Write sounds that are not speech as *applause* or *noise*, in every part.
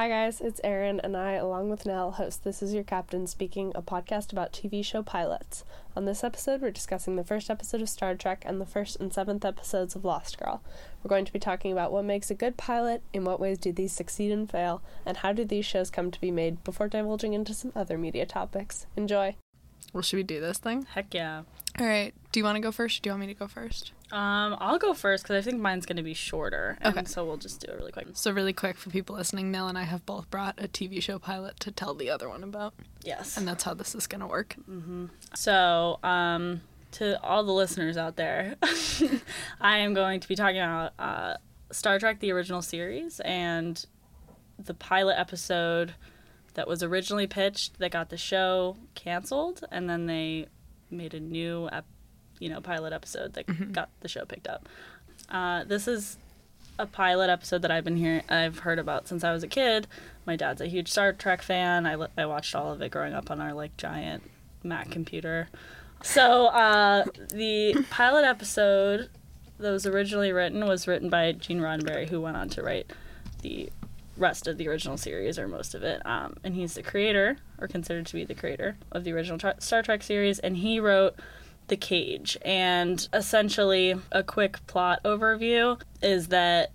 Hi, guys, it's Erin, and I, along with Nell, host This Is Your Captain Speaking, a podcast about TV show pilots. On this episode, we're discussing the first episode of Star Trek and the first and seventh episodes of Lost Girl. We're going to be talking about what makes a good pilot, in what ways do these succeed and fail, and how do these shows come to be made before divulging into some other media topics. Enjoy! Well, should we do this thing? Heck yeah. All right. Do you want to go first? Or do you want me to go first? Um, I'll go first because I think mine's going to be shorter. And Okay. So we'll just do it really quick. So, really quick for people listening, Nell and I have both brought a TV show pilot to tell the other one about, Yes. and that's how this is gonna work. So, um, to all the listeners out there, *laughs* I am going to be talking about uh, Star Trek: The Original Series and the pilot episode that was originally pitched that got the show canceled, and then they made a new, ep- you know, pilot episode that got the show picked up. Uh, this is a pilot episode that I've been hearing, I've heard about since I was a kid. My dad's a huge Star Trek fan. I, I watched all of it growing up on our like giant Mac computer. So uh, the pilot episode that was originally written was written by Gene Roddenberry, who went on to write the rest of the original series or most of it. Um, and he's the creator, or considered to be the creator of the original tra- Star Trek series. And he wrote The Cage. And essentially, a quick plot overview is that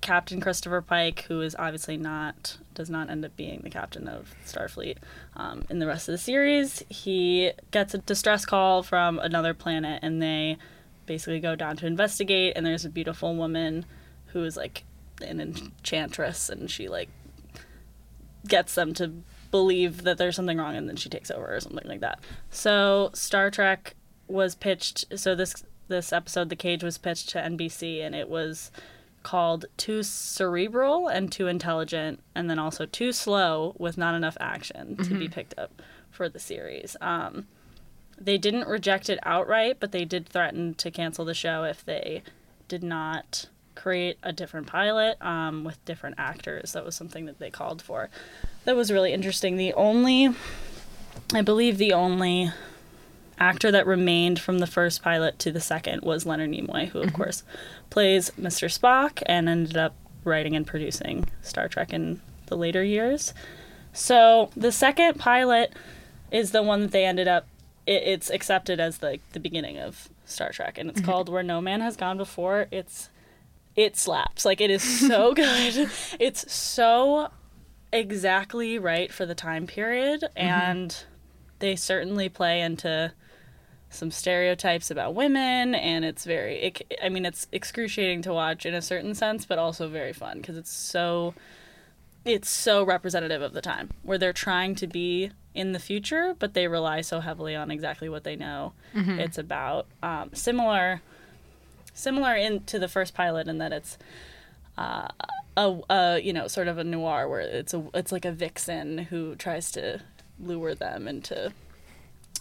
Captain Christopher Pike, who is obviously not, does not end up being the captain of Starfleet um, in the rest of the series, he gets a distress call from another planet and they basically go down to investigate. And there's a beautiful woman who is like an enchantress and she like gets them to believe that there's something wrong and then she takes over or something like that. So Star Trek was pitched so this this episode The Cage was pitched to NBC and it was called Too Cerebral and Too Intelligent and then also Too Slow with Not Enough Action to be picked up for the series. Um they didn't reject it outright, but they did threaten to cancel the show if they did not create a different pilot um, with different actors. That was something that they called for. That was really interesting. The only, I believe, the only actor that remained from the first pilot to the second was Leonard Nimoy, who, of mm-hmm. course, plays Mr. Spock and ended up writing and producing Star Trek in the later years. So the second pilot is the one that they ended up. It, it's accepted as the the beginning of Star Trek, and it's mm-hmm. called Where No Man Has Gone Before. It's it slaps like it is so *laughs* good. It's so exactly right for the time period, mm-hmm. and they certainly play into some stereotypes about women and it's very it, i mean it's excruciating to watch in a certain sense but also very fun because it's so it's so representative of the time where they're trying to be in the future but they rely so heavily on exactly what they know it's about. Um, similar similar in to the first pilot in that it's uh, a, a you know sort of a noir where it's a it's like a vixen who tries to lure them into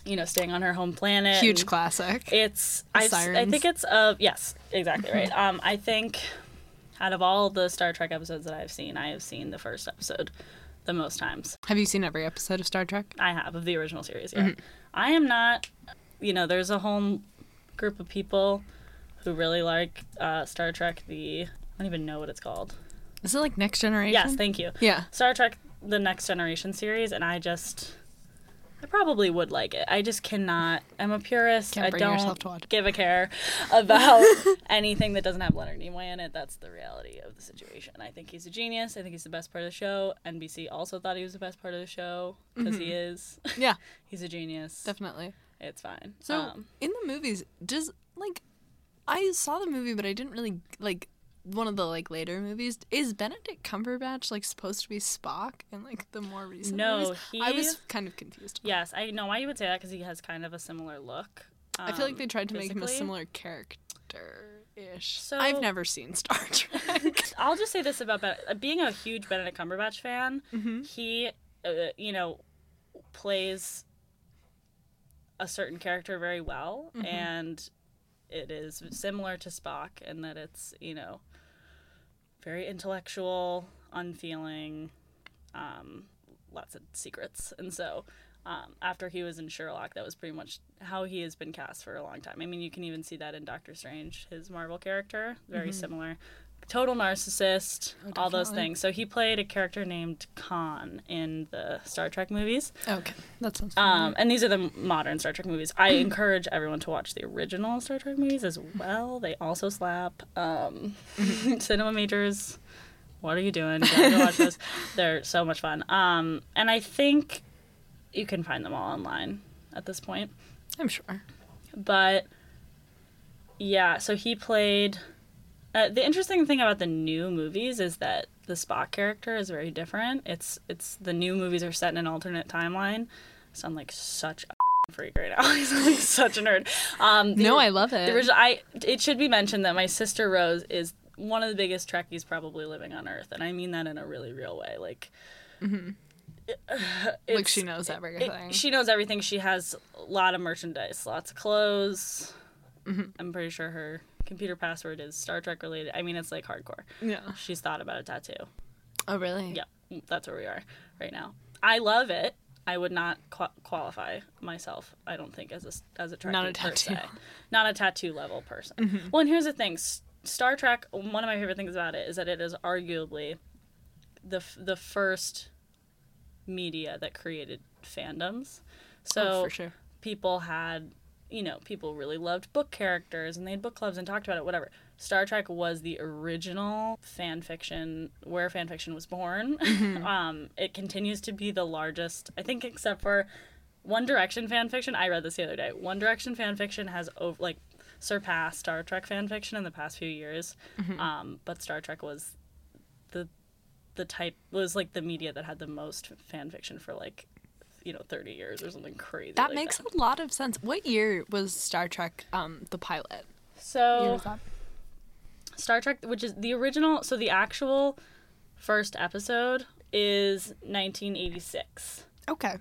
you know staying on her home planet Huge classic. it's I, I think it's uh yes exactly right um I think out of all the Star Trek episodes that I've seen I have seen the first episode the most times have you seen every episode of Star Trek? I have of the original series yeah I am not you know there's a whole group of people who really like uh, Star Trek the I don't even know what it's called Is it like Next Generation? yes thank you yeah. Star Trek the Next Generation series and I just I probably would like it. I just cannot. I'm a purist. Can't I don't to watch it. give a care about *laughs* anything that doesn't have Leonard Nimoy in it. That's the reality of the situation. I think he's a genius. I think he's the best part of the show. NBC also thought he was the best part of the show because he is. *laughs* Yeah, he's a genius. definitely. It's fine. So um, in the movies, does like I saw the movie, but I didn't really like one of the like later movies. Is Benedict Cumberbatch like supposed to be Spock in like the more recent No, movies? I was kind of confused. yes, I know why you would say that because he has kind of a similar look. I feel like um, they tried to make him a similar character ish. So- I've never seen Star *laughs* Trek. *laughs* I'll just say this about ben- uh, being a huge Benedict Cumberbatch fan. Mm-hmm. He, uh, you know, plays a certain character very well, Mm-hmm. and it is similar to Spock in that it's you know very intellectual, unfeeling, um, lots of secrets, and so. Um, after he was in Sherlock, that was pretty much how he has been cast for a long time. I mean, you can even see that in Doctor Strange, his Marvel character, very similar total narcissist, all those things. So he played a character named Khan in the Star Trek movies. Okay, that sounds. Um, and these are the modern Star Trek movies. I encourage everyone to watch the original Star Trek movies as well. They also slap. Um, *laughs* Cinema majors, what are you doing? You watch those. *laughs* They're so much fun. Um, and I think you can find them all online at this point. I'm sure. But yeah, so he played. Uh, the interesting thing about the new movies is that the Spock character is very different. It's it's the new movies are set in an alternate timeline. So I sound like such a *laughs* freak right now. *laughs* He's like such a nerd. Um, the, No, I love it. I it should be mentioned that my sister Rose is one of the biggest Trekkies probably living on Earth, and I mean that in a really real way. Like, *sighs* like it's- she knows it- everything. she knows everything. She has a lot of merchandise, lots of clothes. Mm-hmm. I'm pretty sure her computer password is Star Trek related. I mean, it's like hardcore. yeah. She's thought about a tattoo. Oh really? Yeah, that's where we are right now. I love it. I would not qua qualify myself. I don't think as a as a Trekkie Not a tattoo. se. not a tattoo level person. Mm-hmm. Well, and here's the thing: S- Star Trek. One of my favorite things about it is that it is arguably the f- the first media that created fandoms. Oh, so oh, for sure. people had you know people really loved book characters and they had book clubs and talked about it whatever. Star trek was the original fan fiction where fan fiction was born. *laughs* Um, it continues to be the largest i think except for one direction fan fiction. I read this the other day. One direction fan fiction has over like surpassed star trek fan fiction in the past few years. Um, but star trek was the the type was like the media that had the most fan fiction for like you know 30 years or something crazy That like makes that. a lot of sense. What year was Star Trek um the pilot? So? Star Trek, which is the original, so the actual first episode is 1986. Okay.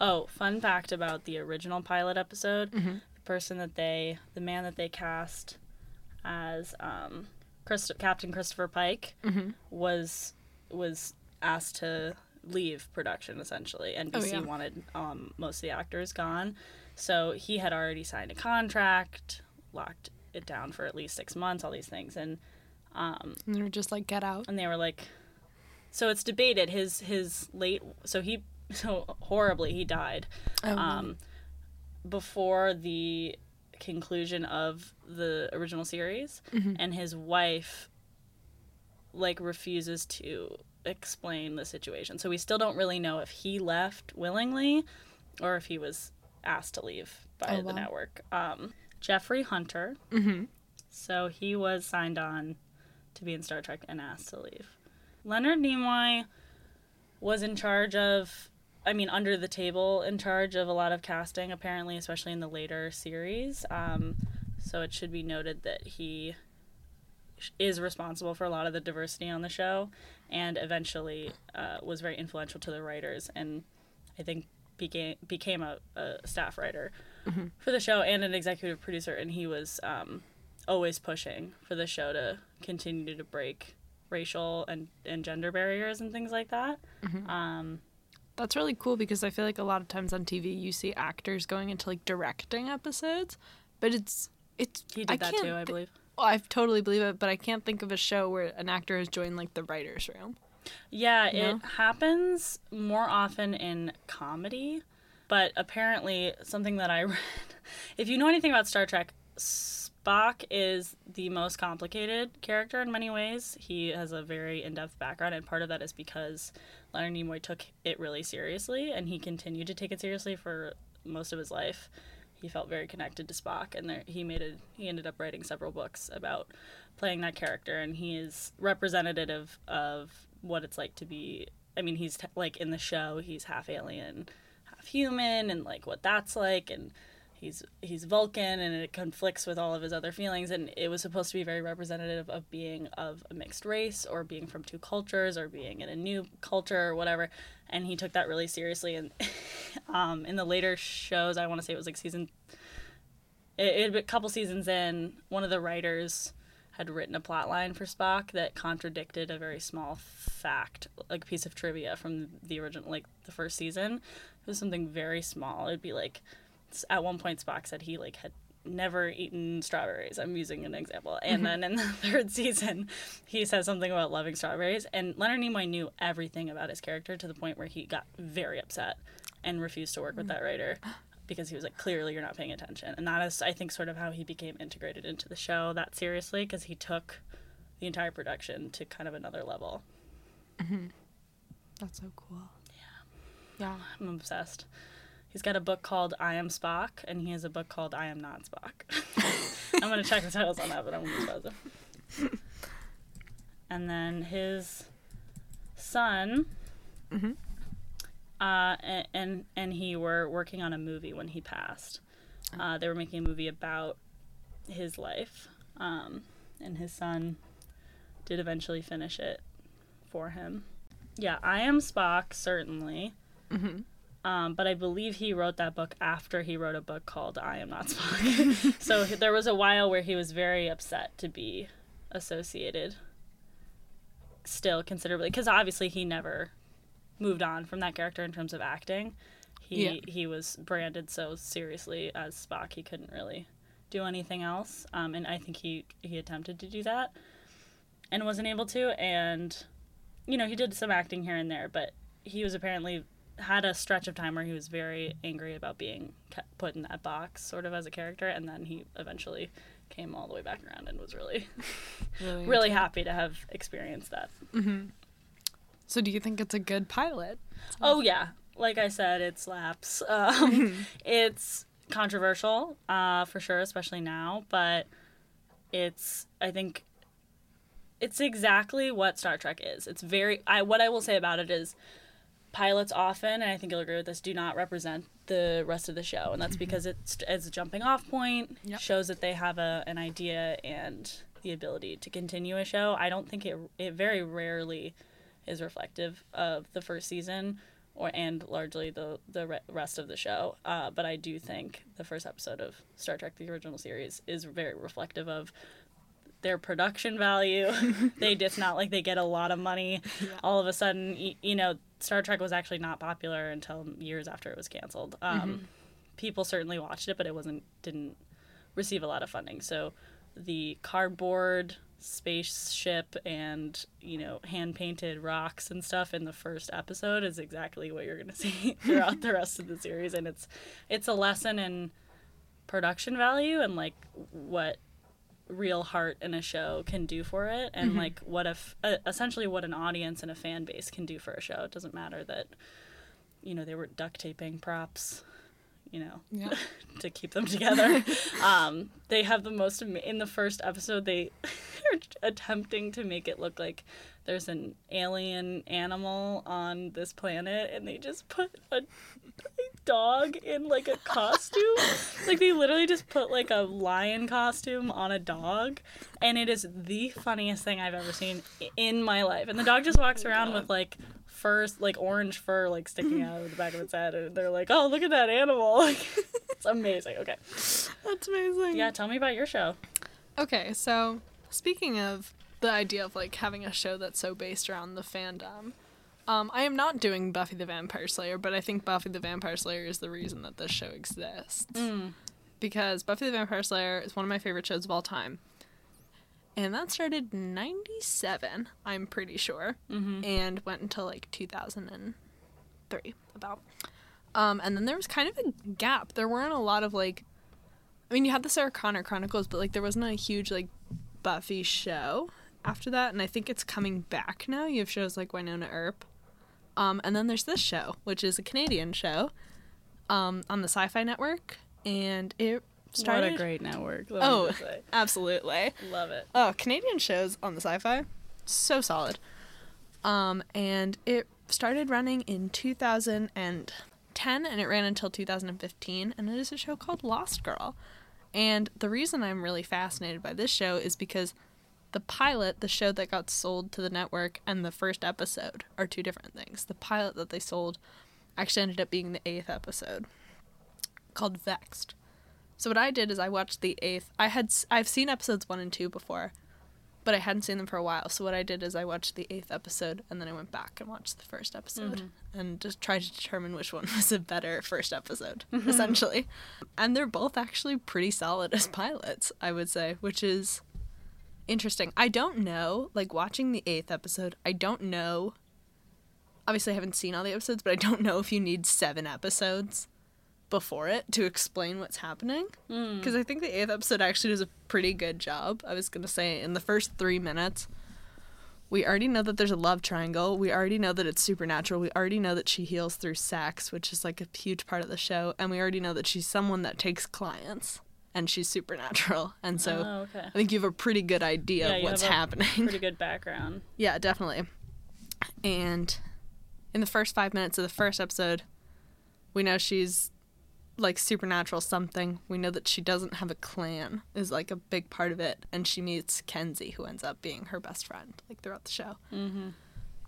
Oh, fun fact about the original pilot episode: the person that they, the man that they cast as um, Christ- Captain Christopher Pike was was asked to leave production. Essentially, NBC Oh, yeah. wanted um, most of the actors gone, so he had already signed a contract, locked it down for at least six months, all these things, and And they were just like, get out. and they were like so it's debated his his late so he *laughs* so horribly he died Oh, um before the conclusion of the original series and his wife like refuses to explain the situation so we still don't really know if he left willingly or if he was asked to leave by Oh, the network um jeffrey hunter Mhm. so he was signed on to be in Star Trek and asked to leave. Leonard Nimoy was in charge of, I mean, under the table in charge of a lot of casting, apparently, especially in the later series. Um, so it should be noted that he is responsible for a lot of the diversity on the show and eventually uh, was very influential to the writers and I think became, became a, a staff writer for the show and an executive producer. And he was um, always pushing for the show to continue to break racial and, and gender barriers and things like that. Um, That's really cool because I feel like a lot of times on TV you see actors going into like directing episodes, but it's it's he I did that too, I believe. I totally believe it, but I can't think of a show where an actor has joined like the writers' room. Yeah, You it know? happens more often in comedy, but apparently something that I *laughs* read. If you know anything about Star Trek, Spock is the most complicated character in many ways. He has a very in-depth background, and part of that is because Leonard Nimoy took it really seriously, and he continued to take it seriously for most of his life. He felt very connected to Spock, and there, he made a, he ended up writing several books about playing that character, and he is representative of what it's like to be. I mean, he's t- like in the show, he's half alien, half human, and like what that's like, and he's he's Vulcan, and it conflicts with all of his other feelings, and it was supposed to be very representative of being of a mixed race, or being from two cultures, or being in a new culture, or whatever. And he took that really seriously, and *laughs* um, in the later shows, I want to say it was like season it, it a couple seasons in, one of the writers had written a plot line for Spock that contradicted a very small fact, like a piece of trivia from the original, like the first season. It was something very small. It'd be like, at one point, Spock said he like had never eaten strawberries. I'm using an example. And mm-hmm. then in the *laughs* third season, he says something about loving strawberries. And Leonard Nimoy knew everything about his character to the point where he got very upset and refused to work with mm. that writer *gasps* because he was like, clearly you're not paying attention. And that is, I think, sort of how he became integrated into the show that seriously because he took the entire production to kind of another level. Mm-hmm. That's so cool. Yeah. Yeah. I'm obsessed. He's got a book called I Am Spock, and he has a book called I Am Not Spock. *laughs* I'm gonna check the titles on that, but I'm gonna positive. And then his son, Mhm. uh, a- and and he were working on a movie when he passed. Uh, they were making a movie about his life, um, and his son did eventually finish it for him. Yeah, I Am Spock certainly. Mhm. Um, but I believe he wrote that book after he wrote a book called I Am Not Spock. *laughs* so there was a while where he was very upset to be associated still considerably because obviously he never moved on from that character in terms of acting. He Yeah. he was branded so seriously as Spock he couldn't really do anything else. Um, and I think he he attempted to do that and wasn't able to and you know, he did some acting here and there, but he was apparently had a stretch of time where he was very angry about being kept put in that box sort of as a character and then he eventually came all the way back around and was really *laughs* Really. really happy to have experienced that. So, do you think it's a good pilot? Oh yeah, like I said, it slaps. *laughs* Um, it's controversial uh, for sure, especially now, but it's I think it's exactly what Star Trek is. It's very I what I will say about it is pilots often, and I think you'll agree with this, do not represent the rest of the show, and that's because it's as a jumping off point, Yep. shows that they have a an idea and the ability to continue a show. I don't think it it very rarely is reflective of the first season or and largely the the re- rest of the show. Uh, but I do think the first episode of Star Trek: The Original Series is very reflective of their production value. *laughs* they just not like they get a lot of money. All of a sudden, you know, Star Trek was actually not popular until years after it was canceled. Um, People certainly watched it, but it wasn't didn't receive a lot of funding. So the cardboard spaceship and you know hand painted rocks and stuff in the first episode is exactly what you're gonna *laughs* see throughout the rest of the series and it's it's a lesson in production value and like what real heart in a show can do for it and like what if uh, essentially what an audience and a fan base can do for a show it doesn't matter that you know they were duct taping props you know Yeah. *laughs* to keep them together. *laughs* um, they have the most ama- in the first episode. They *laughs* are attempting to make it look like there's an alien animal on this planet, and they just put a, a dog in like a costume. *laughs* like they literally just put like a lion costume on a dog, and it is the funniest thing I've ever seen in my life. And the dog just walks oh around with like fur, like orange fur, like sticking *laughs* out of the back of its head, and they're like, "Oh, look at that animal!" *laughs* Like, it's amazing. Okay, That's amazing. yeah, tell me about your show. Okay, so speaking of the idea of like having a show that's so based around the fandom, um, I am not doing Buffy the Vampire Slayer, but I think Buffy the Vampire Slayer is the reason that this show exists. Because Buffy the Vampire Slayer is one of my favorite shows of all time. And that started in 97, I'm pretty sure, and went until like 2003, about. Um, and then there was kind of a gap. There weren't a lot of like I mean, you had the Sarah Connor Chronicles, but like there wasn't a huge like Buffy show after that, and I think it's coming back now. You have shows like Wynonna Earp, um, and then there's this show, which is a Canadian show, um, on the Sci-Fi Network, and it started. What a great network. Oh, absolutely. love it. Oh, Canadian shows on the Sci-Fi, so solid. Um, and it started running in 2010, and it ran until 2015, and it is a show called Lost Girl. And the reason I'm really fascinated by this show is because the pilot, the show that got sold to the network, and the first episode are two different things. The pilot that they sold actually ended up being the eighth episode, called Vexed. So what I did is I watched the eighth. I had I've seen episodes one and two before, but I hadn't seen them for a while. So what I did is I watched the eighth episode and then I went back and watched the first episode mm-hmm. and just tried to determine which one *laughs* was a better first episode, *laughs* mm-hmm. essentially. And they're both actually pretty solid as pilots, I would say, which is interesting. I don't know, like watching the eighth episode, I don't know. Obviously, I haven't seen all the episodes, but I don't know if you need seven episodes before it to explain what's happening. Hmm. Because I think the eighth episode actually does a pretty good job. I was going to say, in the first three minutes, we already know that there's a love triangle. We already know that it's supernatural. We already know that she heals through sex, which is like a huge part of the show. And we already know that she's someone that takes clients and she's supernatural. *laughs* And so Oh, okay. I think you have a pretty good idea Yeah, of you what's have a happening. Pretty *laughs* good background. Yeah, definitely. And in the first five minutes of the first episode, we know she's like supernatural something. We know that she doesn't have a clan is like a big part of it, and she meets Kenzie, who ends up being her best friend like throughout the show. Mm-hmm.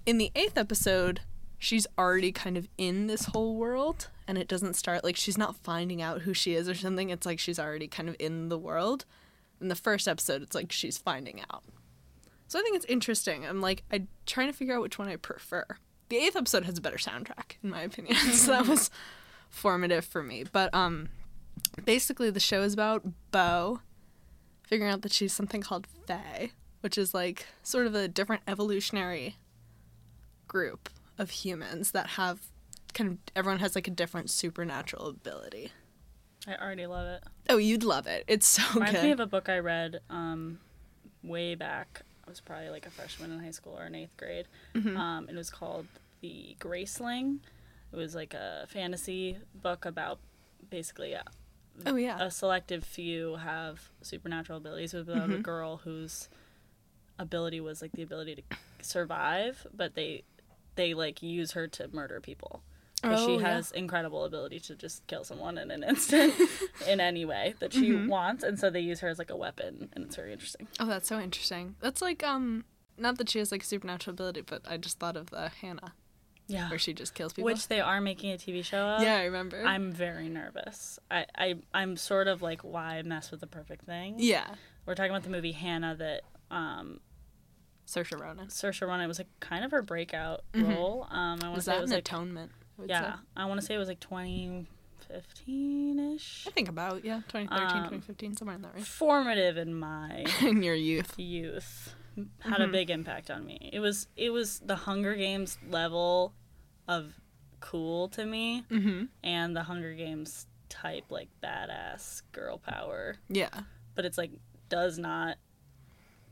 In the eighth episode, she's already kind of in this whole world, and it doesn't start like she's not finding out who she is or something. It's like she's already kind of in the world. In the first episode, it's like she's finding out. So I think it's interesting. I'm like, I'm trying to figure out which one I prefer. The eighth episode has a better soundtrack, in my opinion. *laughs* so that was formative for me. But um, basically, the show is about Bo figuring out that she's something called Fae, which is like sort of a different evolutionary group of humans that have kind of everyone has like a different supernatural ability. I already love it. Oh, you'd love it. It's so Reminds me good. of a book I read um, way back. I was probably like a freshman in high school or in eighth grade. Mm-hmm. Um, it was called The Graceling. It was like a fantasy book about basically a, Oh yeah. a selective few have supernatural abilities. It was about Mm-hmm. a girl whose ability was like the ability to survive, but they they like use her to murder people. Oh, she yeah. has incredible ability to just kill someone in an instant *laughs* in any way that she Mm-hmm. wants, and so they use her as like a weapon, and it's very interesting. Oh, that's so interesting. That's like um not that she has like supernatural ability, but I just thought of the Hanna Yeah, where she just kills people. which they are making a TV show of. yeah, I remember. I'm very nervous. I, I I'm sort of like why mess with the perfect thing. yeah, We're talking about the movie Hanna that um Saoirse Ronan. Saoirse Ronan was like kind of her breakout role. Um, I want to Was say that it was an like atonement? I yeah, say. I want to say it was like 2015 ish. I think about yeah, 2013, Um, 2015, somewhere in that range. Formative in my *laughs* In your youth. youth, had Mm-hmm. a big impact on me. It was it was the Hunger Games level of cool to me, Mm-hmm. and the Hunger Games type like badass girl power. Yeah. but it's like does not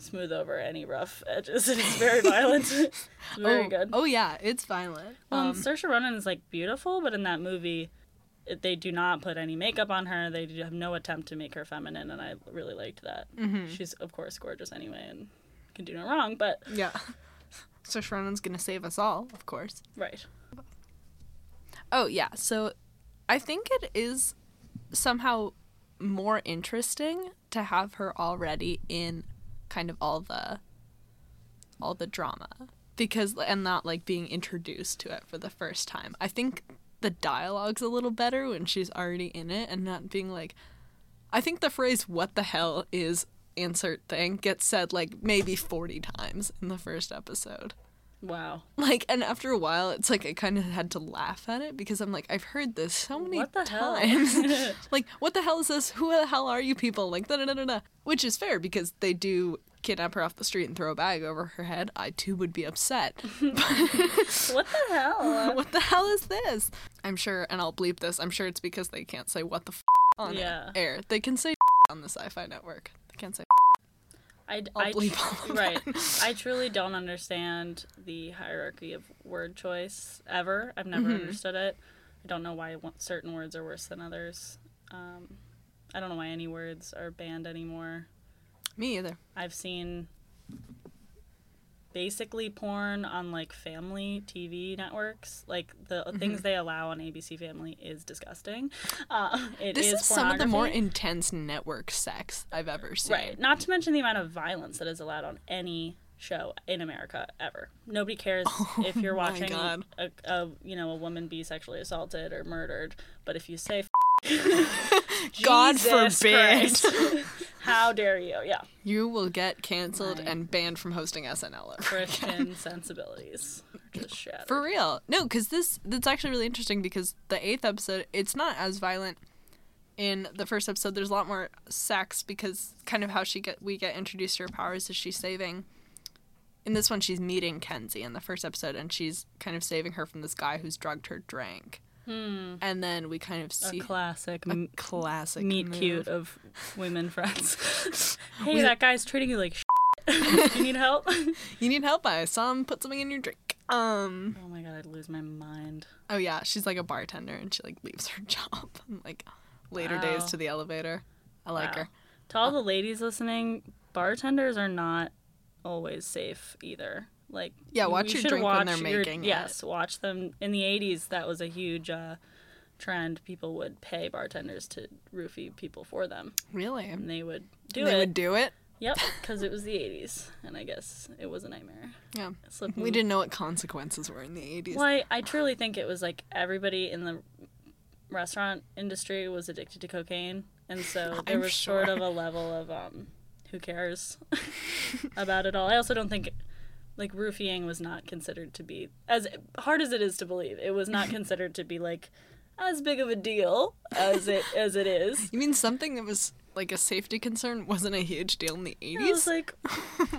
smooth over any rough edges. *laughs* It's very violent. *laughs* it's very oh, good. Oh yeah, it's violent. Well, Um, Saoirse Ronan is like beautiful, but in that movie, it, they do not put any makeup on her. They do have no attempt to make her feminine, and I really liked that. Mm-hmm. She's of course gorgeous anyway, and can do no wrong. But yeah. *laughs* Saoirse Ronan's gonna save us all, of course. right, Oh yeah, so I think it is somehow more interesting to have her already in kind of all the all the drama because and not like being introduced to it for the first time. I think the dialogue's a little better when she's already in it and not being like I think the phrase what the hell is insert thing gets said like maybe 40 times in the first episode. Wow. Like, and after a while, it's like I kind of had to laugh at it because I'm like, I've heard this so many times. *laughs* *laughs* like, what the hell is this? Who the hell are you people? Like, da da da da da. Which is fair because they do kidnap her off the street and throw a bag over her head. I too would be upset. *laughs* what the hell? what the hell is this? I'm sure, and I'll bleep this. I'm sure it's because they can't say what the f- on Yeah. air. They can say on the Sci-Fi Network. They can't say. I, I'll I of right. *laughs* I truly don't understand the hierarchy of word choice ever. I've never Mhm. understood it. I don't know why certain words are worse than others. Um, I don't know why any words are banned anymore. Me either. I've seen basically porn on like family TV networks. Like the Mm-hmm. things they allow on ABC Family is disgusting. Uh, it This is is some of the more intense network sex I've ever seen. Right. Not to mention the amount of violence that is allowed on any show in America ever. Nobody cares *laughs* if you're Oh watching a, a you know a woman be sexually assaulted or murdered, but if you say *laughs* *laughs* God forbid. How dare you? Yeah. You will get canceled Right. and banned from hosting SNL. Christian *laughs* sensibilities are just shattered. For real. No, because this that's actually really interesting because the eighth episode, it's not as violent. In the first episode, there's a lot more sex because kind of how she get we get introduced to her powers is she's saving. In this one, she's meeting Kenzie in the first episode, and she's kind of saving her from this guy who's drugged her drink. Hmm. And then we kind of see A classic a classic meet move. cute of women friends. *laughs* hey, We- that guy's treating you like *laughs* *laughs* you need help? You need help? I saw him put something in your drink. Um. Oh my god, I'd lose my mind. Oh yeah, she's like a bartender, and she like leaves her job. And, like later Wow. days to the elevator. I like Wow. her. To all the ladies listening, bartenders are not always safe either. Like Yeah, watch you your drink when they're your- making it. Yes, watch them. In the '80s, that was a huge uh, trend. People would pay bartenders to roofie people for them, Really? and they would do they it. would do it. Yep, *laughs* because it was the '80s, and I guess it was a nightmare. Yeah. We didn't know what consequences were in the 80s. Well, I, I truly think it was like everybody in the restaurant industry was addicted to cocaine, and so *laughs* there was sort of a level of um, who cares *laughs* about it all. I also don't think like roofying was not considered to be as hard as it is to believe. It was not *laughs* considered to be like as big of a deal as it *laughs* as it is. You mean something that was like a safety concern wasn't a huge deal in the 80s? I was like, *laughs*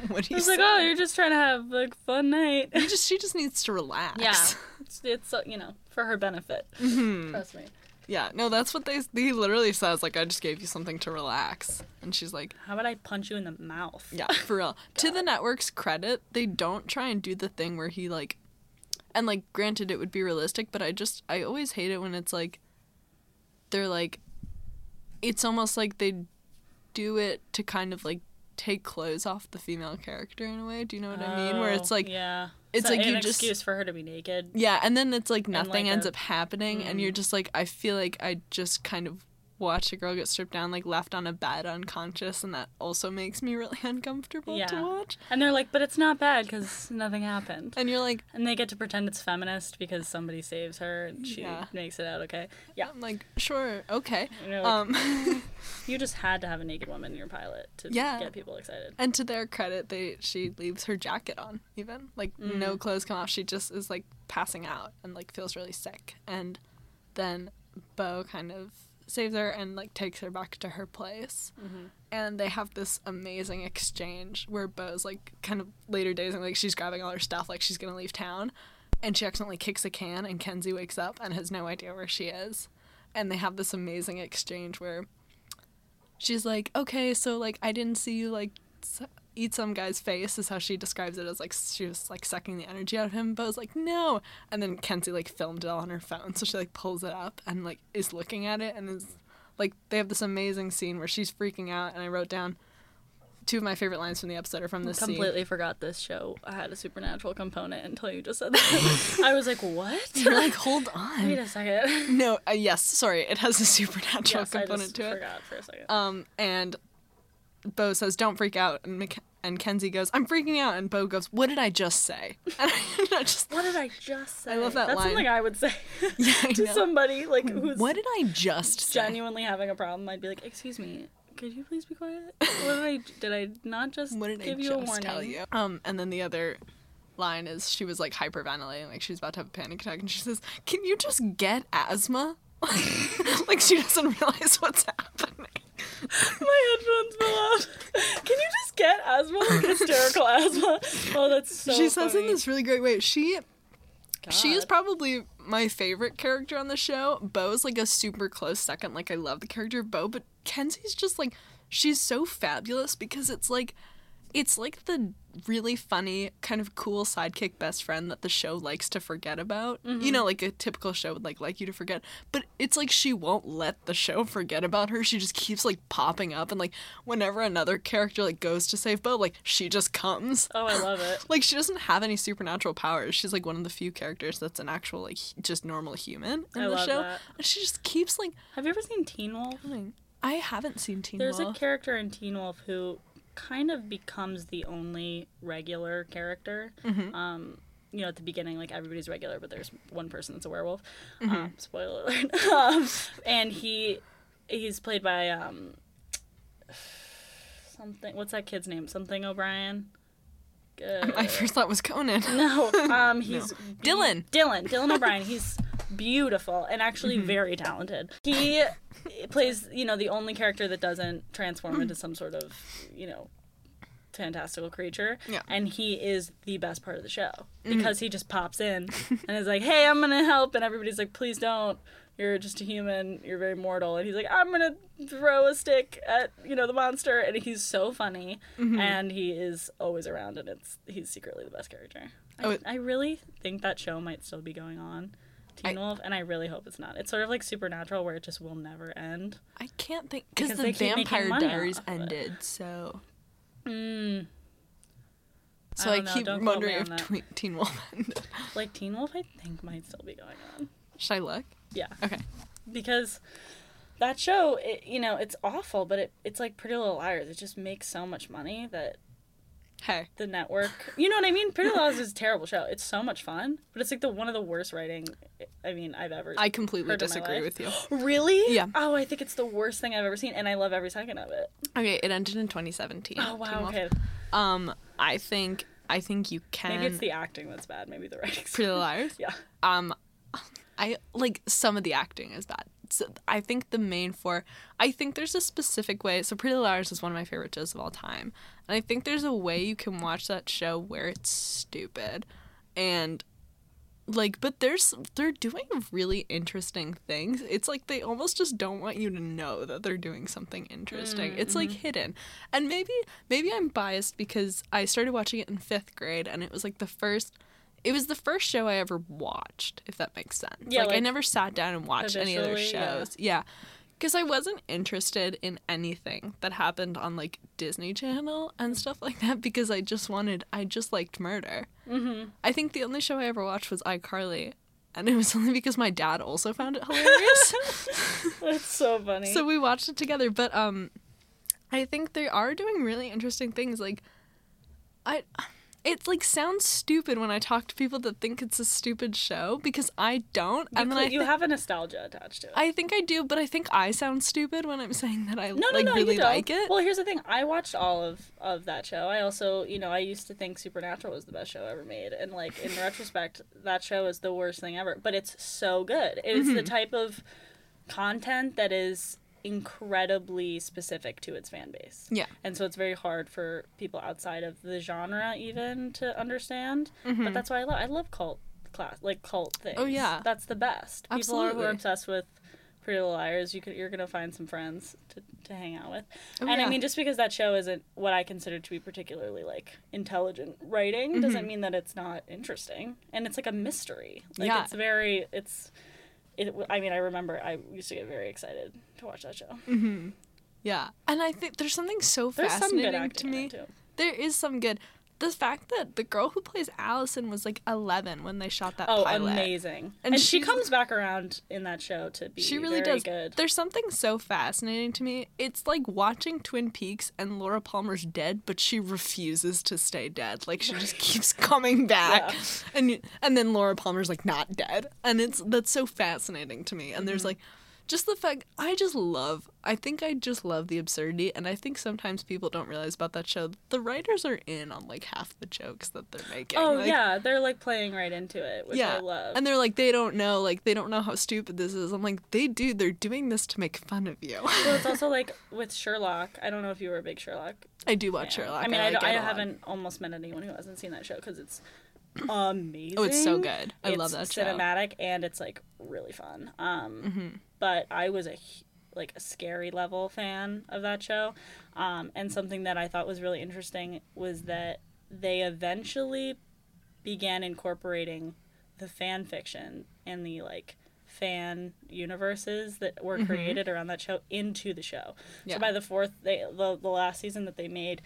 what do I you was like, oh, you're just trying to have like fun night. You just she just needs to relax. Yeah, it's, it's uh, you know for her benefit. Mm-hmm. Trust me. Yeah, no, that's what they he literally says like I just gave you something to relax. And she's like, How about I punch you in the mouth? yeah, for real. *laughs* to the network's credit, they don't try and do the thing where he like and like granted it would be realistic, but I just I always hate it when it's like they're like it's almost like they do it to kind of like take clothes off the female character in a way. Do you know what I mean? Where it's Oh, like yeah, it's So like you just- excuse for her to be naked. Yeah, and then it's like nothing like, ends a- up happening, and you're mm. just like, I feel like I just kind of watched a girl get stripped down, like left on a bed unconscious, and that also makes me really *laughs* uncomfortable to Yeah. watch. And they're like, but it's not bad because nothing happened. And you're like, And they get to pretend it's feminist because somebody saves her and she Yeah. makes it out okay. Yeah, I'm like, sure, okay. like, Um, *laughs* *laughs* you just had to have a naked woman in your pilot to Yeah. get people excited. and to their credit, they she leaves her jacket on, even like Mm. no clothes come off. She just is like passing out and like feels really sick, and then Bo kind of saves her and like takes her back to her place. Mm-hmm. and they have this amazing exchange where Bo's like kind of later days and like she's grabbing all her stuff like she's gonna leave town and she accidentally kicks a can and Kenzie wakes up and has no idea where she is and they have this amazing exchange where she's like okay so like I didn't see you like s- eat some guy's face is how she describes it as like she was like sucking the energy out of him but I was like no and then Kenzie like filmed it all on her phone so she like pulls it up and like is looking at it and is like they have this amazing scene where she's freaking out and i wrote down two of my favorite lines from the episode are from this scene Completely forgot this show had a supernatural component until you just said that. *laughs* I was like, what? you're like hold on *laughs* Wait a second. no uh, yes sorry it has a supernatural yes, I component just to it forgot for a second. um and bo says don't freak out and Mc- and kenzie goes i'm freaking out and bo goes what did i just say *laughs* and *laughs* I just what did I just say? I love that That's line. something I would say *laughs* yeah I to know. somebody like who's what did i just say genuinely having a problem. I'd be like, "Excuse me, could you please be quiet? What did I did I not just what did give I you just a warning?" tell you? Um, and then the other line is she was like hyperventilating, like she was about to have a panic attack, and she says, "Can you just get asthma?" *laughs* like she doesn't realize what's happening. My headphones fell out. Can you just get asthma, like hysterical asthma? Oh, that's so. she says in this really great way. She she is probably my favorite character on the show. Bo's like a super close second. Like I love the character of Bo, but Kenzie's just like she's so fabulous because it's like it's like the really funny kind of cool sidekick best friend that the show likes to forget about. You mm-hmm. know, like a typical show would like like you to forget. But it's like she won't let the show forget about her. She just keeps like popping up and like whenever another character like goes to save Bo, like she just comes. Oh, I love *laughs* it. Like she doesn't have any supernatural powers. She's like one of the few characters that's an actual like just normal human in I the love show. that. And she just keeps like Have you ever seen Teen Wolf? coming. I haven't seen Teen There's Wolf. There's a character in Teen Wolf who kind of becomes the only regular character. Mm-hmm. Um, you know, at the beginning, like everybody's regular, but there's one person that's a werewolf. Mm-hmm. Um, spoiler alert. *laughs* um, and he he's played by um, something. What's that kid's name? Something O'Brien. *laughs* Uh, My first thought was Conan. no, um, *laughs* he's Dylan. Dylan. Dylan O'Brien. He's beautiful and actually Mm-hmm. very talented. He plays, you know, the only character that doesn't transform into some sort of, you know, fantastical creature. Yeah. Mm-hmm. And he is the best part of the show because he just pops in and is like, "Hey, I'm gonna help," and everybody's like, "Please don't." You're just a human. You're very mortal. And he's like, I'm gonna throw a stick at you know the monster, and he's so funny, Mm-hmm. and he is always around, and it's he's secretly the best character. I, Oh, it- I really think that show might still be going on, Teen I- Wolf, and I really hope it's not. It's sort of like Supernatural, where it just will never end. I can't think because the they keep making Vampire Diaries off of it. ended, so Mm, so I I, keep don't wondering if. Teen Wolf ended. *laughs* like Teen Wolf, I think might still be going on. Should I look? Yeah. Okay. because that show, it, you know, it's awful, but it, it's like Pretty Little Liars. It just makes so much money that Hey. the network, you know what I mean? Pretty Little Liars is a terrible show. It's so much fun, but it's like the one of the worst writing. I mean, I've ever. I completely disagree with you. *gasps* really? Yeah. Oh, I think it's the worst thing I've ever seen, and I love every second of it. Okay, it ended in 2017. Oh wow. Okay. Um, I think I think you can. Maybe it's the acting that's bad. Maybe the writing. Pretty Little Liars. *laughs* Yeah. Um, I like some of the acting is bad. So I think the main four. I think there's a specific way. So Pretty Little Liars is one of my favorite shows of all time, and I think there's a way you can watch that show where it's stupid, and like, but there's they're doing really interesting things. It's like they almost just don't want you to know that they're doing something interesting. Mm, it's like mm-hmm. hidden, and maybe maybe I'm biased because I started watching it in fifth grade, and it was like the first. It was the first show I ever watched, if that makes sense. Yeah, like, I never sat down and watched any other yeah. shows. Yeah. Because I wasn't interested in anything that happened on like Disney Channel and stuff like that because I just wanted, I just liked murder. Mm-hmm. I think the only show I ever watched was iCarly. And it was *laughs* only because my dad also found it hilarious. *laughs* That's so funny. so we watched it together. But um, I think they are doing really interesting things. Like, I, it like sounds stupid when I talk to people that think it's a stupid show because I don't. you, and then I you have a nostalgia attached to it. I think I do, but I think I sound stupid when I'm saying that I No, no, like no, really like it. Well, here's the thing. I watched all of of that show. I also, you know, I used to think Supernatural was the best show ever made, and like in *laughs* retrospect, that show is the worst thing ever. But it's so good. It's Mm-hmm. the type of content that is incredibly specific to its fan base. yeah. And so it's very hard for people outside of the genre even to understand. Mm-hmm. But that's why I love I love cult class like cult things. Oh, yeah. That's the best. Absolutely. People are, who are obsessed with Pretty Little Liars, you could you're gonna find some friends to, to hang out with. Oh, and yeah. I mean just because that show isn't what I consider to be particularly like intelligent writing doesn't mean that it's not interesting. And it's like a mystery. Like Yeah. it's very it's it, I mean, I remember I used to get very excited to watch that show. Mm-hmm. Yeah. And I think there's something so There's fascinating to me. There is some good. The fact that the girl who plays Alison was like 11 when they shot that Oh, pilot. amazing! And And, she comes back around in that show to be She really does. good. There's something so fascinating to me. It's like watching Twin Peaks and Laura Palmer's dead, but she refuses to stay dead. Like she just *laughs* keeps coming back, Yeah. and and then Laura Palmer's like not dead, and it's that's so fascinating to me. And Mm-hmm. there's like, just the fact I just love. I think I just love the absurdity, and I think sometimes people don't realize about that show. The writers are in on like half the jokes that they're making. Oh Like, yeah, they're like playing right into it, which yeah, I love. and they're like, they don't know, like they don't know how stupid this is. I'm like, they do. They're doing this to make fun of you. well, it's *laughs* also like with Sherlock. I don't know if you were a big Sherlock. I do watch fan. Sherlock. I mean, I, like I lot. haven't almost met anyone who hasn't seen that show because it's amazing. *coughs* Oh, it's so good. I love that It's show. Cinematic and it's like really fun. Um, Mm-hmm. But I was a like a scary level fan of that show, um, and something that I thought was really interesting was that they eventually began incorporating the fan fiction and the like fan universes that were created around that show into the show. Mm-hmm. Yeah. So by the fourth, they the, the last season that they made,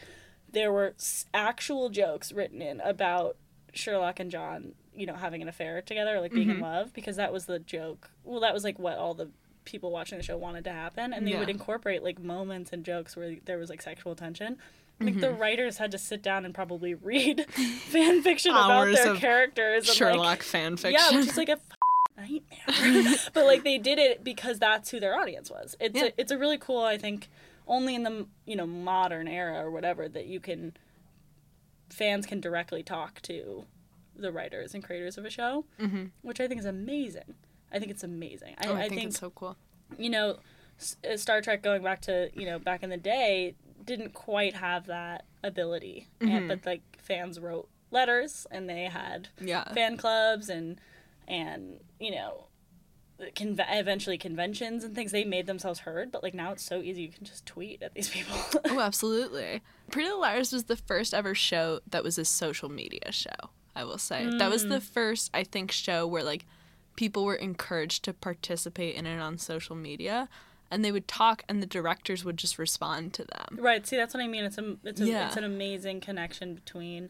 there were actual jokes written in about Sherlock and John, you know, having an affair together, like being Mm-hmm. in love, because that was the joke. Well, that was like what all the people watching the show wanted to happen, and they would incorporate like moments and jokes where there was like sexual tension. Like the Mm-hmm. writers had to sit down and probably read *laughs* fan fiction about their characters. Sherlock like, fan yeah, fiction. which is like a f- nightmare. *laughs* but like they did it because that's who their audience was. It's Yeah. a, it's a really cool, I think, only in the you know modern era or whatever that you can fans can directly talk to the writers and creators of a show, Mm-hmm. which I think is amazing. I think it's amazing. I, Oh, I, I think, think it's so cool. you know, S- uh, Star Trek going back to you know back in the day didn't quite have that ability, Mm-hmm. and, but like fans wrote letters and they had Yeah. fan clubs and and you know conve- eventually conventions and things they made themselves heard but like now it's so easy you can just tweet at these *laughs* people oh, absolutely. Pretty Little Liars was the first ever show that was a social media show. I will say that was the first, I think, show where like people were encouraged to participate in it on social media, and they would talk, and the directors would just respond to them. right see that's what i mean it's a it's, a, Yeah. it's an amazing connection between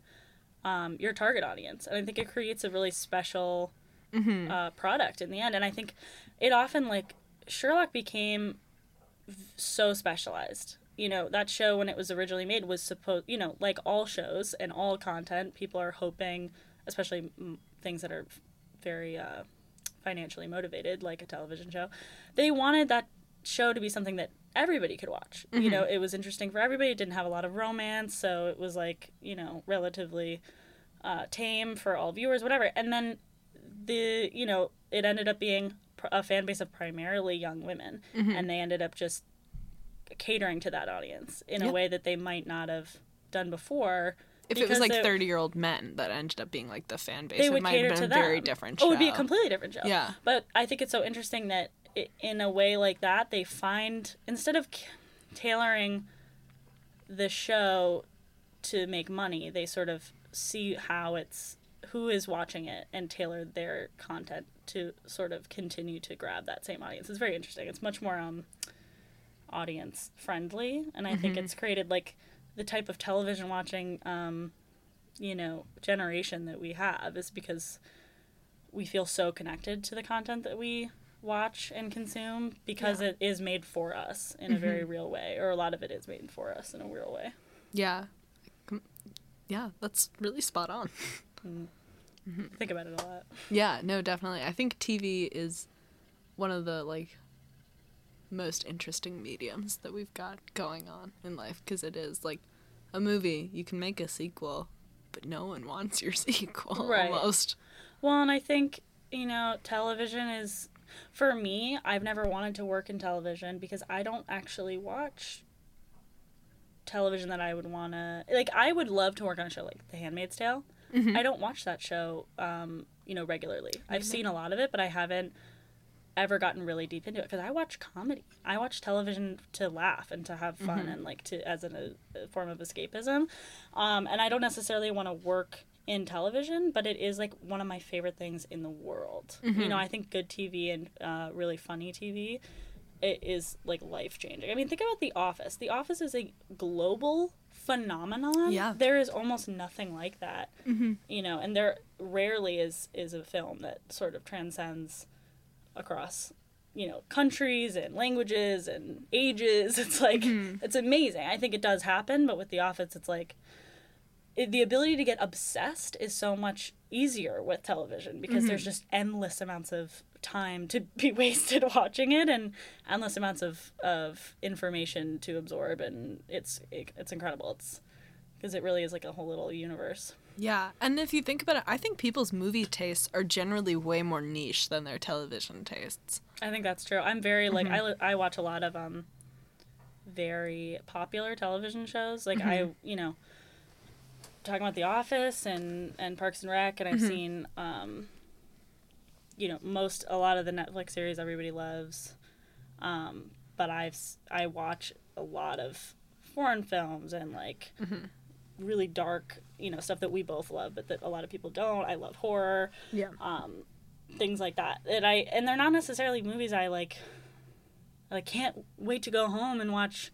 um, your target audience and i think it creates a really special Mm-hmm. uh, product in the end and i think it often like sherlock became v- so specialized you know that show when it was originally made was supposed you know like all shows and all content people are hoping especially things that are very uh, financially motivated like a television show they wanted that show to be something that everybody could watch. You know it was interesting for everybody it didn't have a lot of romance so it was like you know relatively uh, tame for all viewers whatever. And then the you know it ended up being pr- a fan base of primarily young women and they ended up just catering to that audience in a way that they might not have done before If it was like they- thirty-year-old men that ended up being like the fan base, it would might cater have been to a very different Oh, show. it would be a completely different show. Yeah. But I think it's so interesting that i in a way like that, they find instead of c- tailoring the show to make money, they sort of see how it's who is watching it and tailor their content to sort of continue to grab that same audience. It's very interesting. It's much more um audience friendly and I think it's created like the type of television watching um you know generation that we have is because we feel so connected to the content that we watch and consume because it is made for us in a mm-hmm. very real way or a lot of it is made for us in a real way Yeah. Yeah, that's really spot on. Mm. Mm-hmm. think about it a lot Yeah, no, definitely. I think TV is one of the like most interesting mediums that we've got going on in life because it is like a movie. You can make a sequel, but no one *laughs* wants your sequel Right. almost. well and i think you know television is for me i've never wanted to work in television because i don't actually watch television that i would want to like i would love to work on a show like the handmaid's tale Mm-hmm. I don't watch that show, um, you know, regularly. I've seen a lot of it, but I haven't ever gotten really deep into it because I watch comedy. I watch television to laugh and to have fun and like to as an, a, form of escapism. Um, and I don't necessarily want to work in television, but it is like one of my favorite things in the world. You know, I think good TV and uh, really funny TV. It is like life changing. I mean, think about The Office. The Office is a global phenomenon. Yeah. There is almost nothing like that you know and there rarely is is a film that sort of transcends across you know countries and languages and ages. *laughs* It's like mm-hmm. it's amazing. I think it does happen but with the office it's like it, the ability to get obsessed is so much easier with television because there's mm-hmm. just endless amounts of time to *laughs* be wasted watching it and endless amounts of, of information to absorb and it's it, it's incredible. It's because it really is like a whole little universe Yeah, and if you think about it, I think people's movie tastes are generally way more niche than their television tastes. I think that's true. I'm very like I, li- I watch a lot of um very popular television shows. Like I, you know, talking about The Office and and Parks and Rec, and I've seen um you know most a lot of the Netflix series everybody loves. Um, but I've I watch a lot of foreign films and like really dark, you know, stuff that we both love, but that a lot of people don't. I love horror Yeah. um, things like that. And I and they're not necessarily movies I like. I can't wait to go home and watch,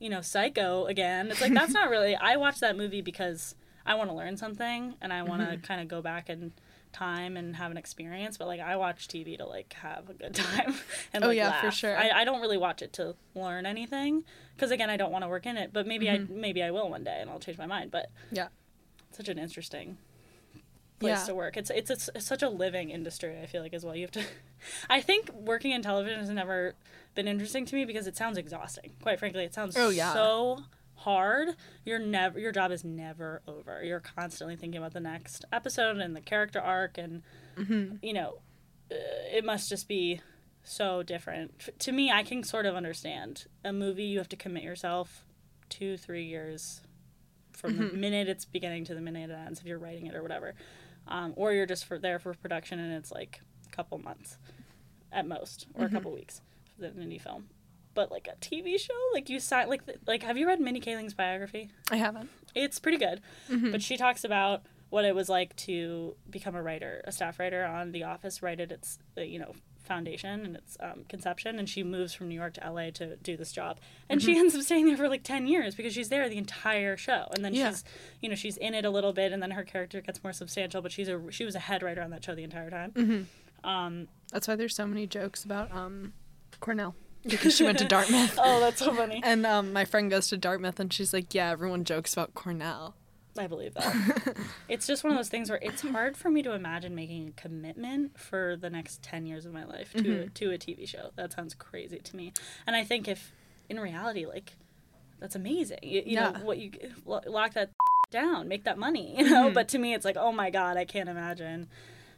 you know, Psycho again. It's like that's *laughs* not really. I watch that movie because I want to learn something and I want to kind of go back in time and have an experience. But like I watch TV to like have a good *laughs* time and like, Oh, like yeah, for sure. I, I don't really watch it to learn anything because again I don't want to work in it. But maybe I mm-hmm. maybe I will one day and I'll change my mind. But Yeah. such an interesting place Yeah. to work. It's, it's it's such a living industry. I feel like as well. You have to. *laughs* I think working in television has never been interesting to me because it sounds exhausting. Quite frankly, it sounds Oh, yeah. so hard. You're never your job is never over. You're constantly thinking about the next episode and the character arc, and Mm-hmm. you know, uh, it must just be so different. To me, I can sort of understand a movie. You have to commit yourself two, three years from the Mm-hmm. minute it's beginning to the minute it ends, if you're writing it or whatever, um, or you're just for there for production and it's like a couple months at most, or Mm-hmm. a couple weeks for the indie film. But like a TV show, like you sign, like like have you read Mindy Kaling's biography? I haven't. It's pretty good, Mm-hmm. but she talks about what it was like to become a writer, a staff writer on The Office, right at its uh, you know foundation and its um, conception, and she moves from New York to LA to do this job, and Mm-hmm. she ends up staying there for like ten years because she's there the entire show, and then Yeah. she's you know she's in it a little bit, and then her character gets more substantial, but she's a she was a head writer on that show the entire time. Mm-hmm. Um, That's why there's so many jokes about um Cornell because she went to Dartmouth. *laughs* oh, that's so funny. And um, my friend goes to Dartmouth and she's like, "Yeah, everyone jokes about Cornell." I believe that. *laughs* it's just one of those things where it's hard for me to imagine making a commitment for the next 10 years of my life to, Mm-hmm. a, to a TV show. That sounds crazy to me. And I think if, in reality, like, that's amazing. You, you know, what you lock that *laughs* down, make that money, you know? Mhm. But to me, it's like, oh my God, I can't imagine,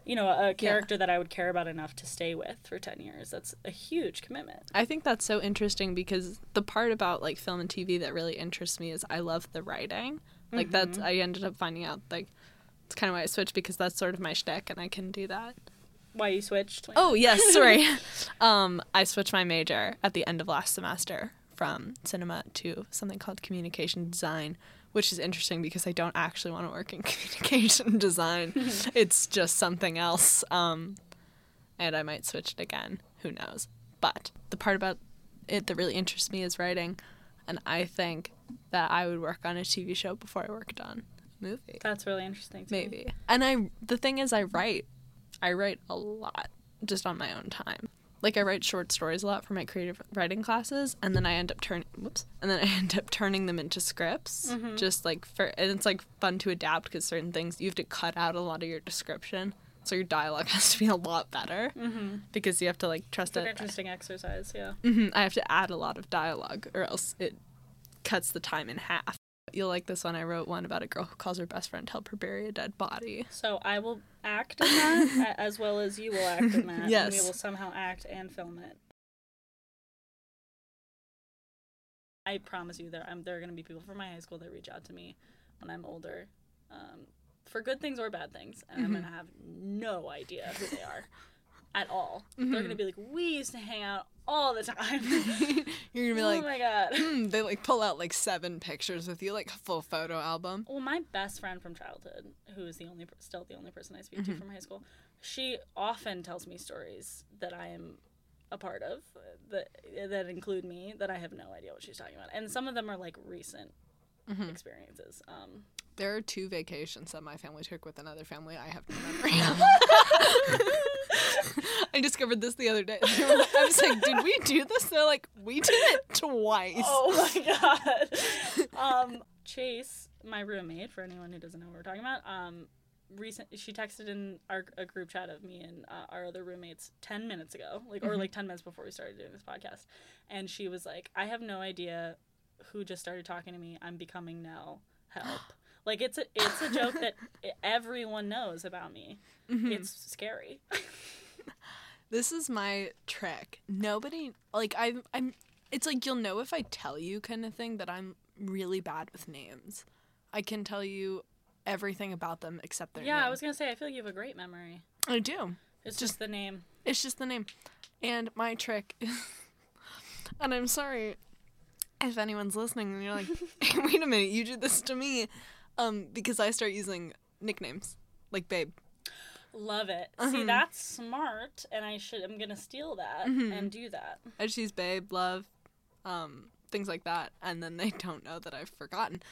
you know, a character that I would care about enough to stay with for 10 years. That's a huge commitment. I think that's so interesting because the part about like film and TV that really interests me is I love the writing. Like that's I ended up finding out like it's kind of why I switched because that's sort of my shtick and I can do that. Why you switched? Oh yes, *laughs* sorry. *laughs* um, I switched my major at the end of last semester from cinema to something called communication design, which is interesting because I don't actually want to work in *laughs* communication design. *laughs* it's just something else. Um, and I might switch it again. Who knows? But the part about it that really interests me is writing, and I think that I would work on a TV show before I worked on a movie. That's really interesting. To me. Maybe. And I the thing is I write I write a lot just on my own time. Like I write short stories a lot for my creative writing classes and then I end up turning whoops and then I *laughs* end up turning them into scripts just like for and it's like fun to adapt because certain things you have to cut out a lot of your description so your dialogue *laughs* has to be a lot better Mm-hmm. because you have to like trust It's an it interesting exercise, yeah. hmm I have to add a lot of dialogue or else it cuts the time in half. You'll like this one. I wrote one about a girl who calls her best friend to help her bury a dead body. So I will act in that *laughs* as well as you will act in that. And we will somehow act and film it. I promise you, there I'm, there are going to be people from my high school that reach out to me when I'm older, um, for good things or bad things, and I'm going to have no idea who they are *laughs* at all. They're going to be like, "We used to hang out all the time." *laughs* You're gonna be oh like, oh my god. hmm, they like pull out like seven pictures with you, like a full photo album. Well, my best friend from childhood, who is the only still the only person I speak Mm-hmm. to from high school, she often tells me stories that I am a part of that that include me that I have no idea what she's talking about, and some of them are like recent Mm-hmm. experiences. Um, There are two vacations that my family took with another family. I have no memory of. *laughs* I discovered this the other day. I was like, "Did we do this?" They're like, "We did it twice." oh my *laughs* god. um, Chase, my roommate, for anyone who doesn't know what we're talking about, um, recent she texted in our a group chat of me and uh, our other roommates 10 minutes ago like or like 10 minutes before we started doing this podcast and she was like i have no idea who just started talking to me i'm becoming nell help *gasps* like it's a it's a joke that everyone knows about me mm-hmm. it's scary *laughs* This is my trick. Nobody like I'm I'm it's like you'll know if I tell you kind of thing that I'm really bad with names. I can tell you everything about them except their yeah name. i was gonna say i feel like you have a great memory I do. it's just the name It's just the name. And my trick *laughs* and I'm sorry if anyone's listening and you're like, *laughs* hey, wait a minute, you did this to me. Um, because I start using nicknames. Like babe. love it Uh-huh. see that's smart and i should i'm gonna steal that Mm-hmm. and do that I just use babe, love, um, things like that, and then they don't know that I've forgotten.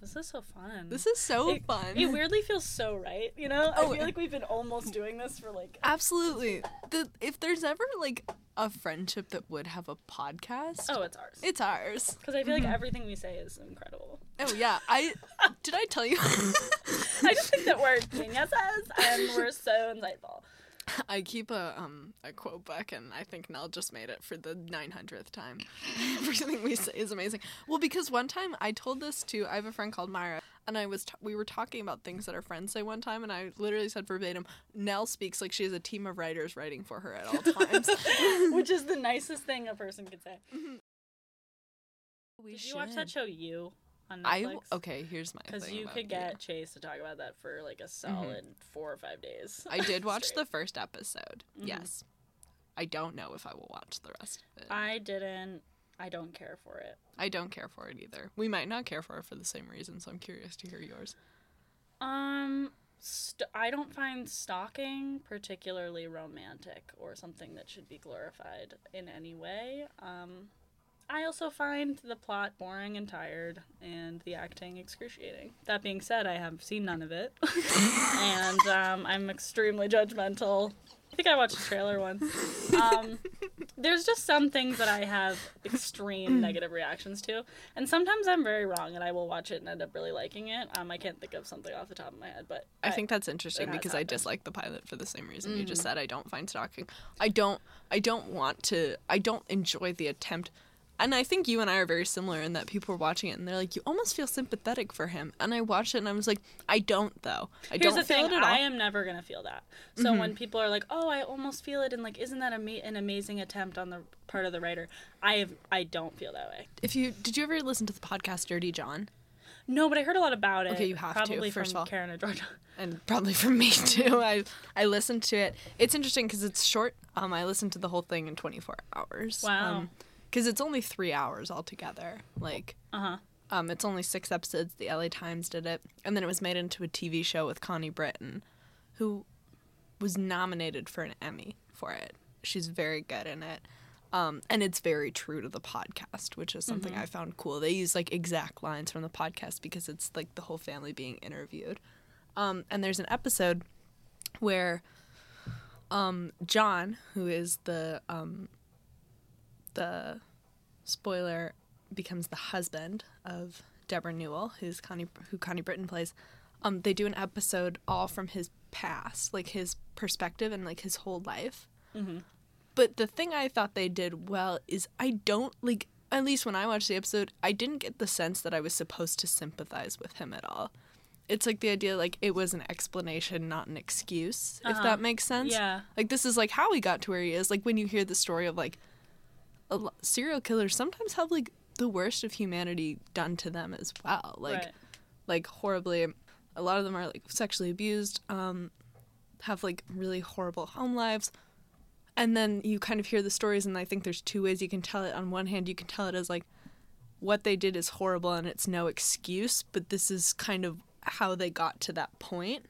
This is so fun. This is so it, fun. It weirdly feels so right, you know? Oh, I feel like we've been almost doing this for like Absolutely. The if there's ever like a friendship that would have a podcast, Oh, it's ours. it's ours. Because I feel like mm-hmm. everything we say is incredible. Oh yeah, I did I tell you *laughs* I just think that we're geniuses and we're so insightful. I keep a um a quote book and I think Nell just made it for the 900th time. *laughs* Everything we say is amazing. Well, because one time I told this to I have a friend called Myra and I was t- we were talking about things that our friends say one time and I literally said verbatim Nell speaks like she has a team of writers writing for her at all times. *laughs* Which is the nicest thing a person could say. we Did you watch that show You on I okay, here's my Because you could get Chase to talk about that for like a solid four or five days. I did *laughs* watch the first episode. Yes. I don't know if I will watch the rest of it. I didn't. I don't care for it. I don't care for it either. We might not care for it for the same reason, so I'm curious to hear yours. Um, st- I don't find stalking particularly romantic or something that should be glorified in any way. Um, I also find the plot boring and tired, and the acting excruciating. That being said, I have seen none of it, *laughs* and um, I'm extremely judgmental. I think I watched a trailer once. Um, there's just some things that I have extreme negative reactions to, and sometimes I'm very wrong, and I will watch it and end up really liking it. Um, I can't think of something off the top of my head, but I think that's interesting because I dislike the pilot for the same reason you just said. I don't find stalking. I don't. I don't want to. I don't enjoy the attempt. And I think you and I are very similar in that people were watching it and they're like, you almost feel sympathetic for him. And I watched it and I was like, I don't though. I Here's don't the feel thing: it at all. Mm-hmm. I am never gonna feel that. So when people are like, "Oh, I almost feel it," and like, "Isn't that ama- an amazing attempt on the part of the writer?" I have, I don't feel that way. if you did you ever listen to the podcast Dirty John? No, but I heard a lot about it. Okay, you have to, first from of all. Karen and Georgia. *laughs* and probably from me too. *laughs* I I listened to it. It's interesting because it's short. Um, I listened to the whole thing in 24 hours. Wow. Because it's only three hours altogether. Like, Uh huh. um, it's only six episodes. The LA Times did it, and then it was made into a TV show with Connie Britton, who was nominated for an Emmy for it. She's very good in it. Um, and it's very true to the podcast, which is something I found cool. They use like exact lines from the podcast because it's like the whole family being interviewed. Um, and there's an episode where um, John, who is the um, the spoiler, becomes the husband of Deborah Newell, who's Connie, who Connie Britton plays. Um, they do an episode all from his past, like his perspective and like his whole life. But the thing I thought they did well is I don't like. At least when I watched the episode, I didn't get the sense that I was supposed to sympathize with him at all. It's like the idea like it was an explanation, not an excuse, if that makes sense. Yeah. Like this is like how he got to where he is. Like when you hear the story of like a lo- serial killers sometimes have like the worst of humanity done to them as well. Like right. like horribly a lot of them are like sexually abused, um have like really horrible home lives. And then you kind of hear the stories and I think there's two ways you can tell it. On one hand, you can tell it as like what they did is horrible and it's no excuse, but this is kind of how they got to that point.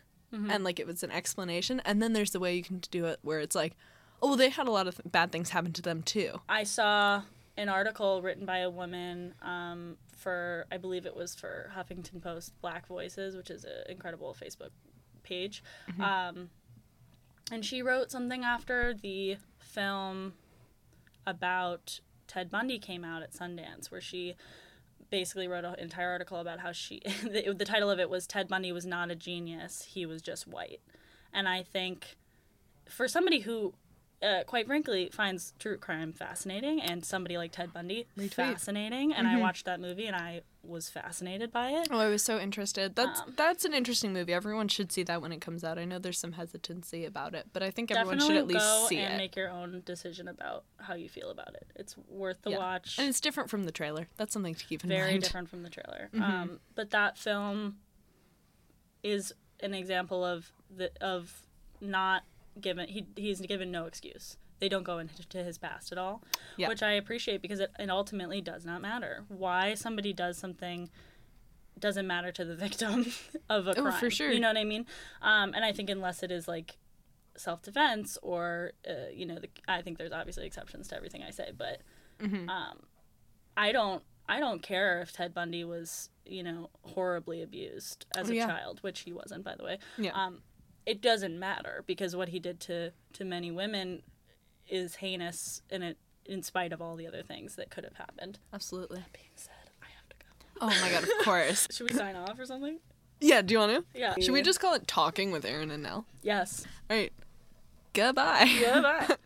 And like it was an explanation. And then there's the way you can do it where it's like, oh, well, they had a lot of th- bad things happen to them too. I saw an article written by a woman um, for, I believe it was for Huffington Post Black Voices, which is an incredible Facebook page. Um, and she wrote something after the film about Ted Bundy came out at Sundance, where she basically wrote an entire article about how she, *laughs* the, the title of it was Ted Bundy was not a genius, he was just white. And I think for somebody who, uh, quite frankly, finds true crime fascinating, and somebody like Ted Bundy fascinating, and I watched that movie and I was fascinated by it. Oh, I was so interested. That's Um, that's an interesting movie. Everyone should see that when it comes out. I know there's some hesitancy about it, but I think everyone should at least go see and it. make your own decision about how you feel about it. It's worth the Yeah. watch. And it's different from the trailer. That's something to keep in very mind. Very different from the trailer. Mm-hmm. Um, but that film is an example of the of not given he he's given no excuse. They don't go into his past at all, Yeah. which I appreciate because it, it ultimately does not matter. Why somebody does something doesn't matter to the *laughs* victim of a crime. Oh, for sure. You know what I mean? Um, and I think unless it is like self defense or uh, you know, the, I think there's obviously exceptions to everything I say, but Mm-hmm. um, I don't I don't care if Ted Bundy was, you know, horribly abused as a Yeah. child, which he wasn't, by the way. Yeah. Um, it doesn't matter because what he did to to many women is heinous, and it in spite of all the other things that could have happened. Absolutely. That being said, I have to go. Oh my god, of *laughs* course. Should we sign off or something? Yeah, do you want to? Yeah. Should we just call it talking with Aaron and Nell? Yes. All right. Goodbye. Goodbye. *laughs*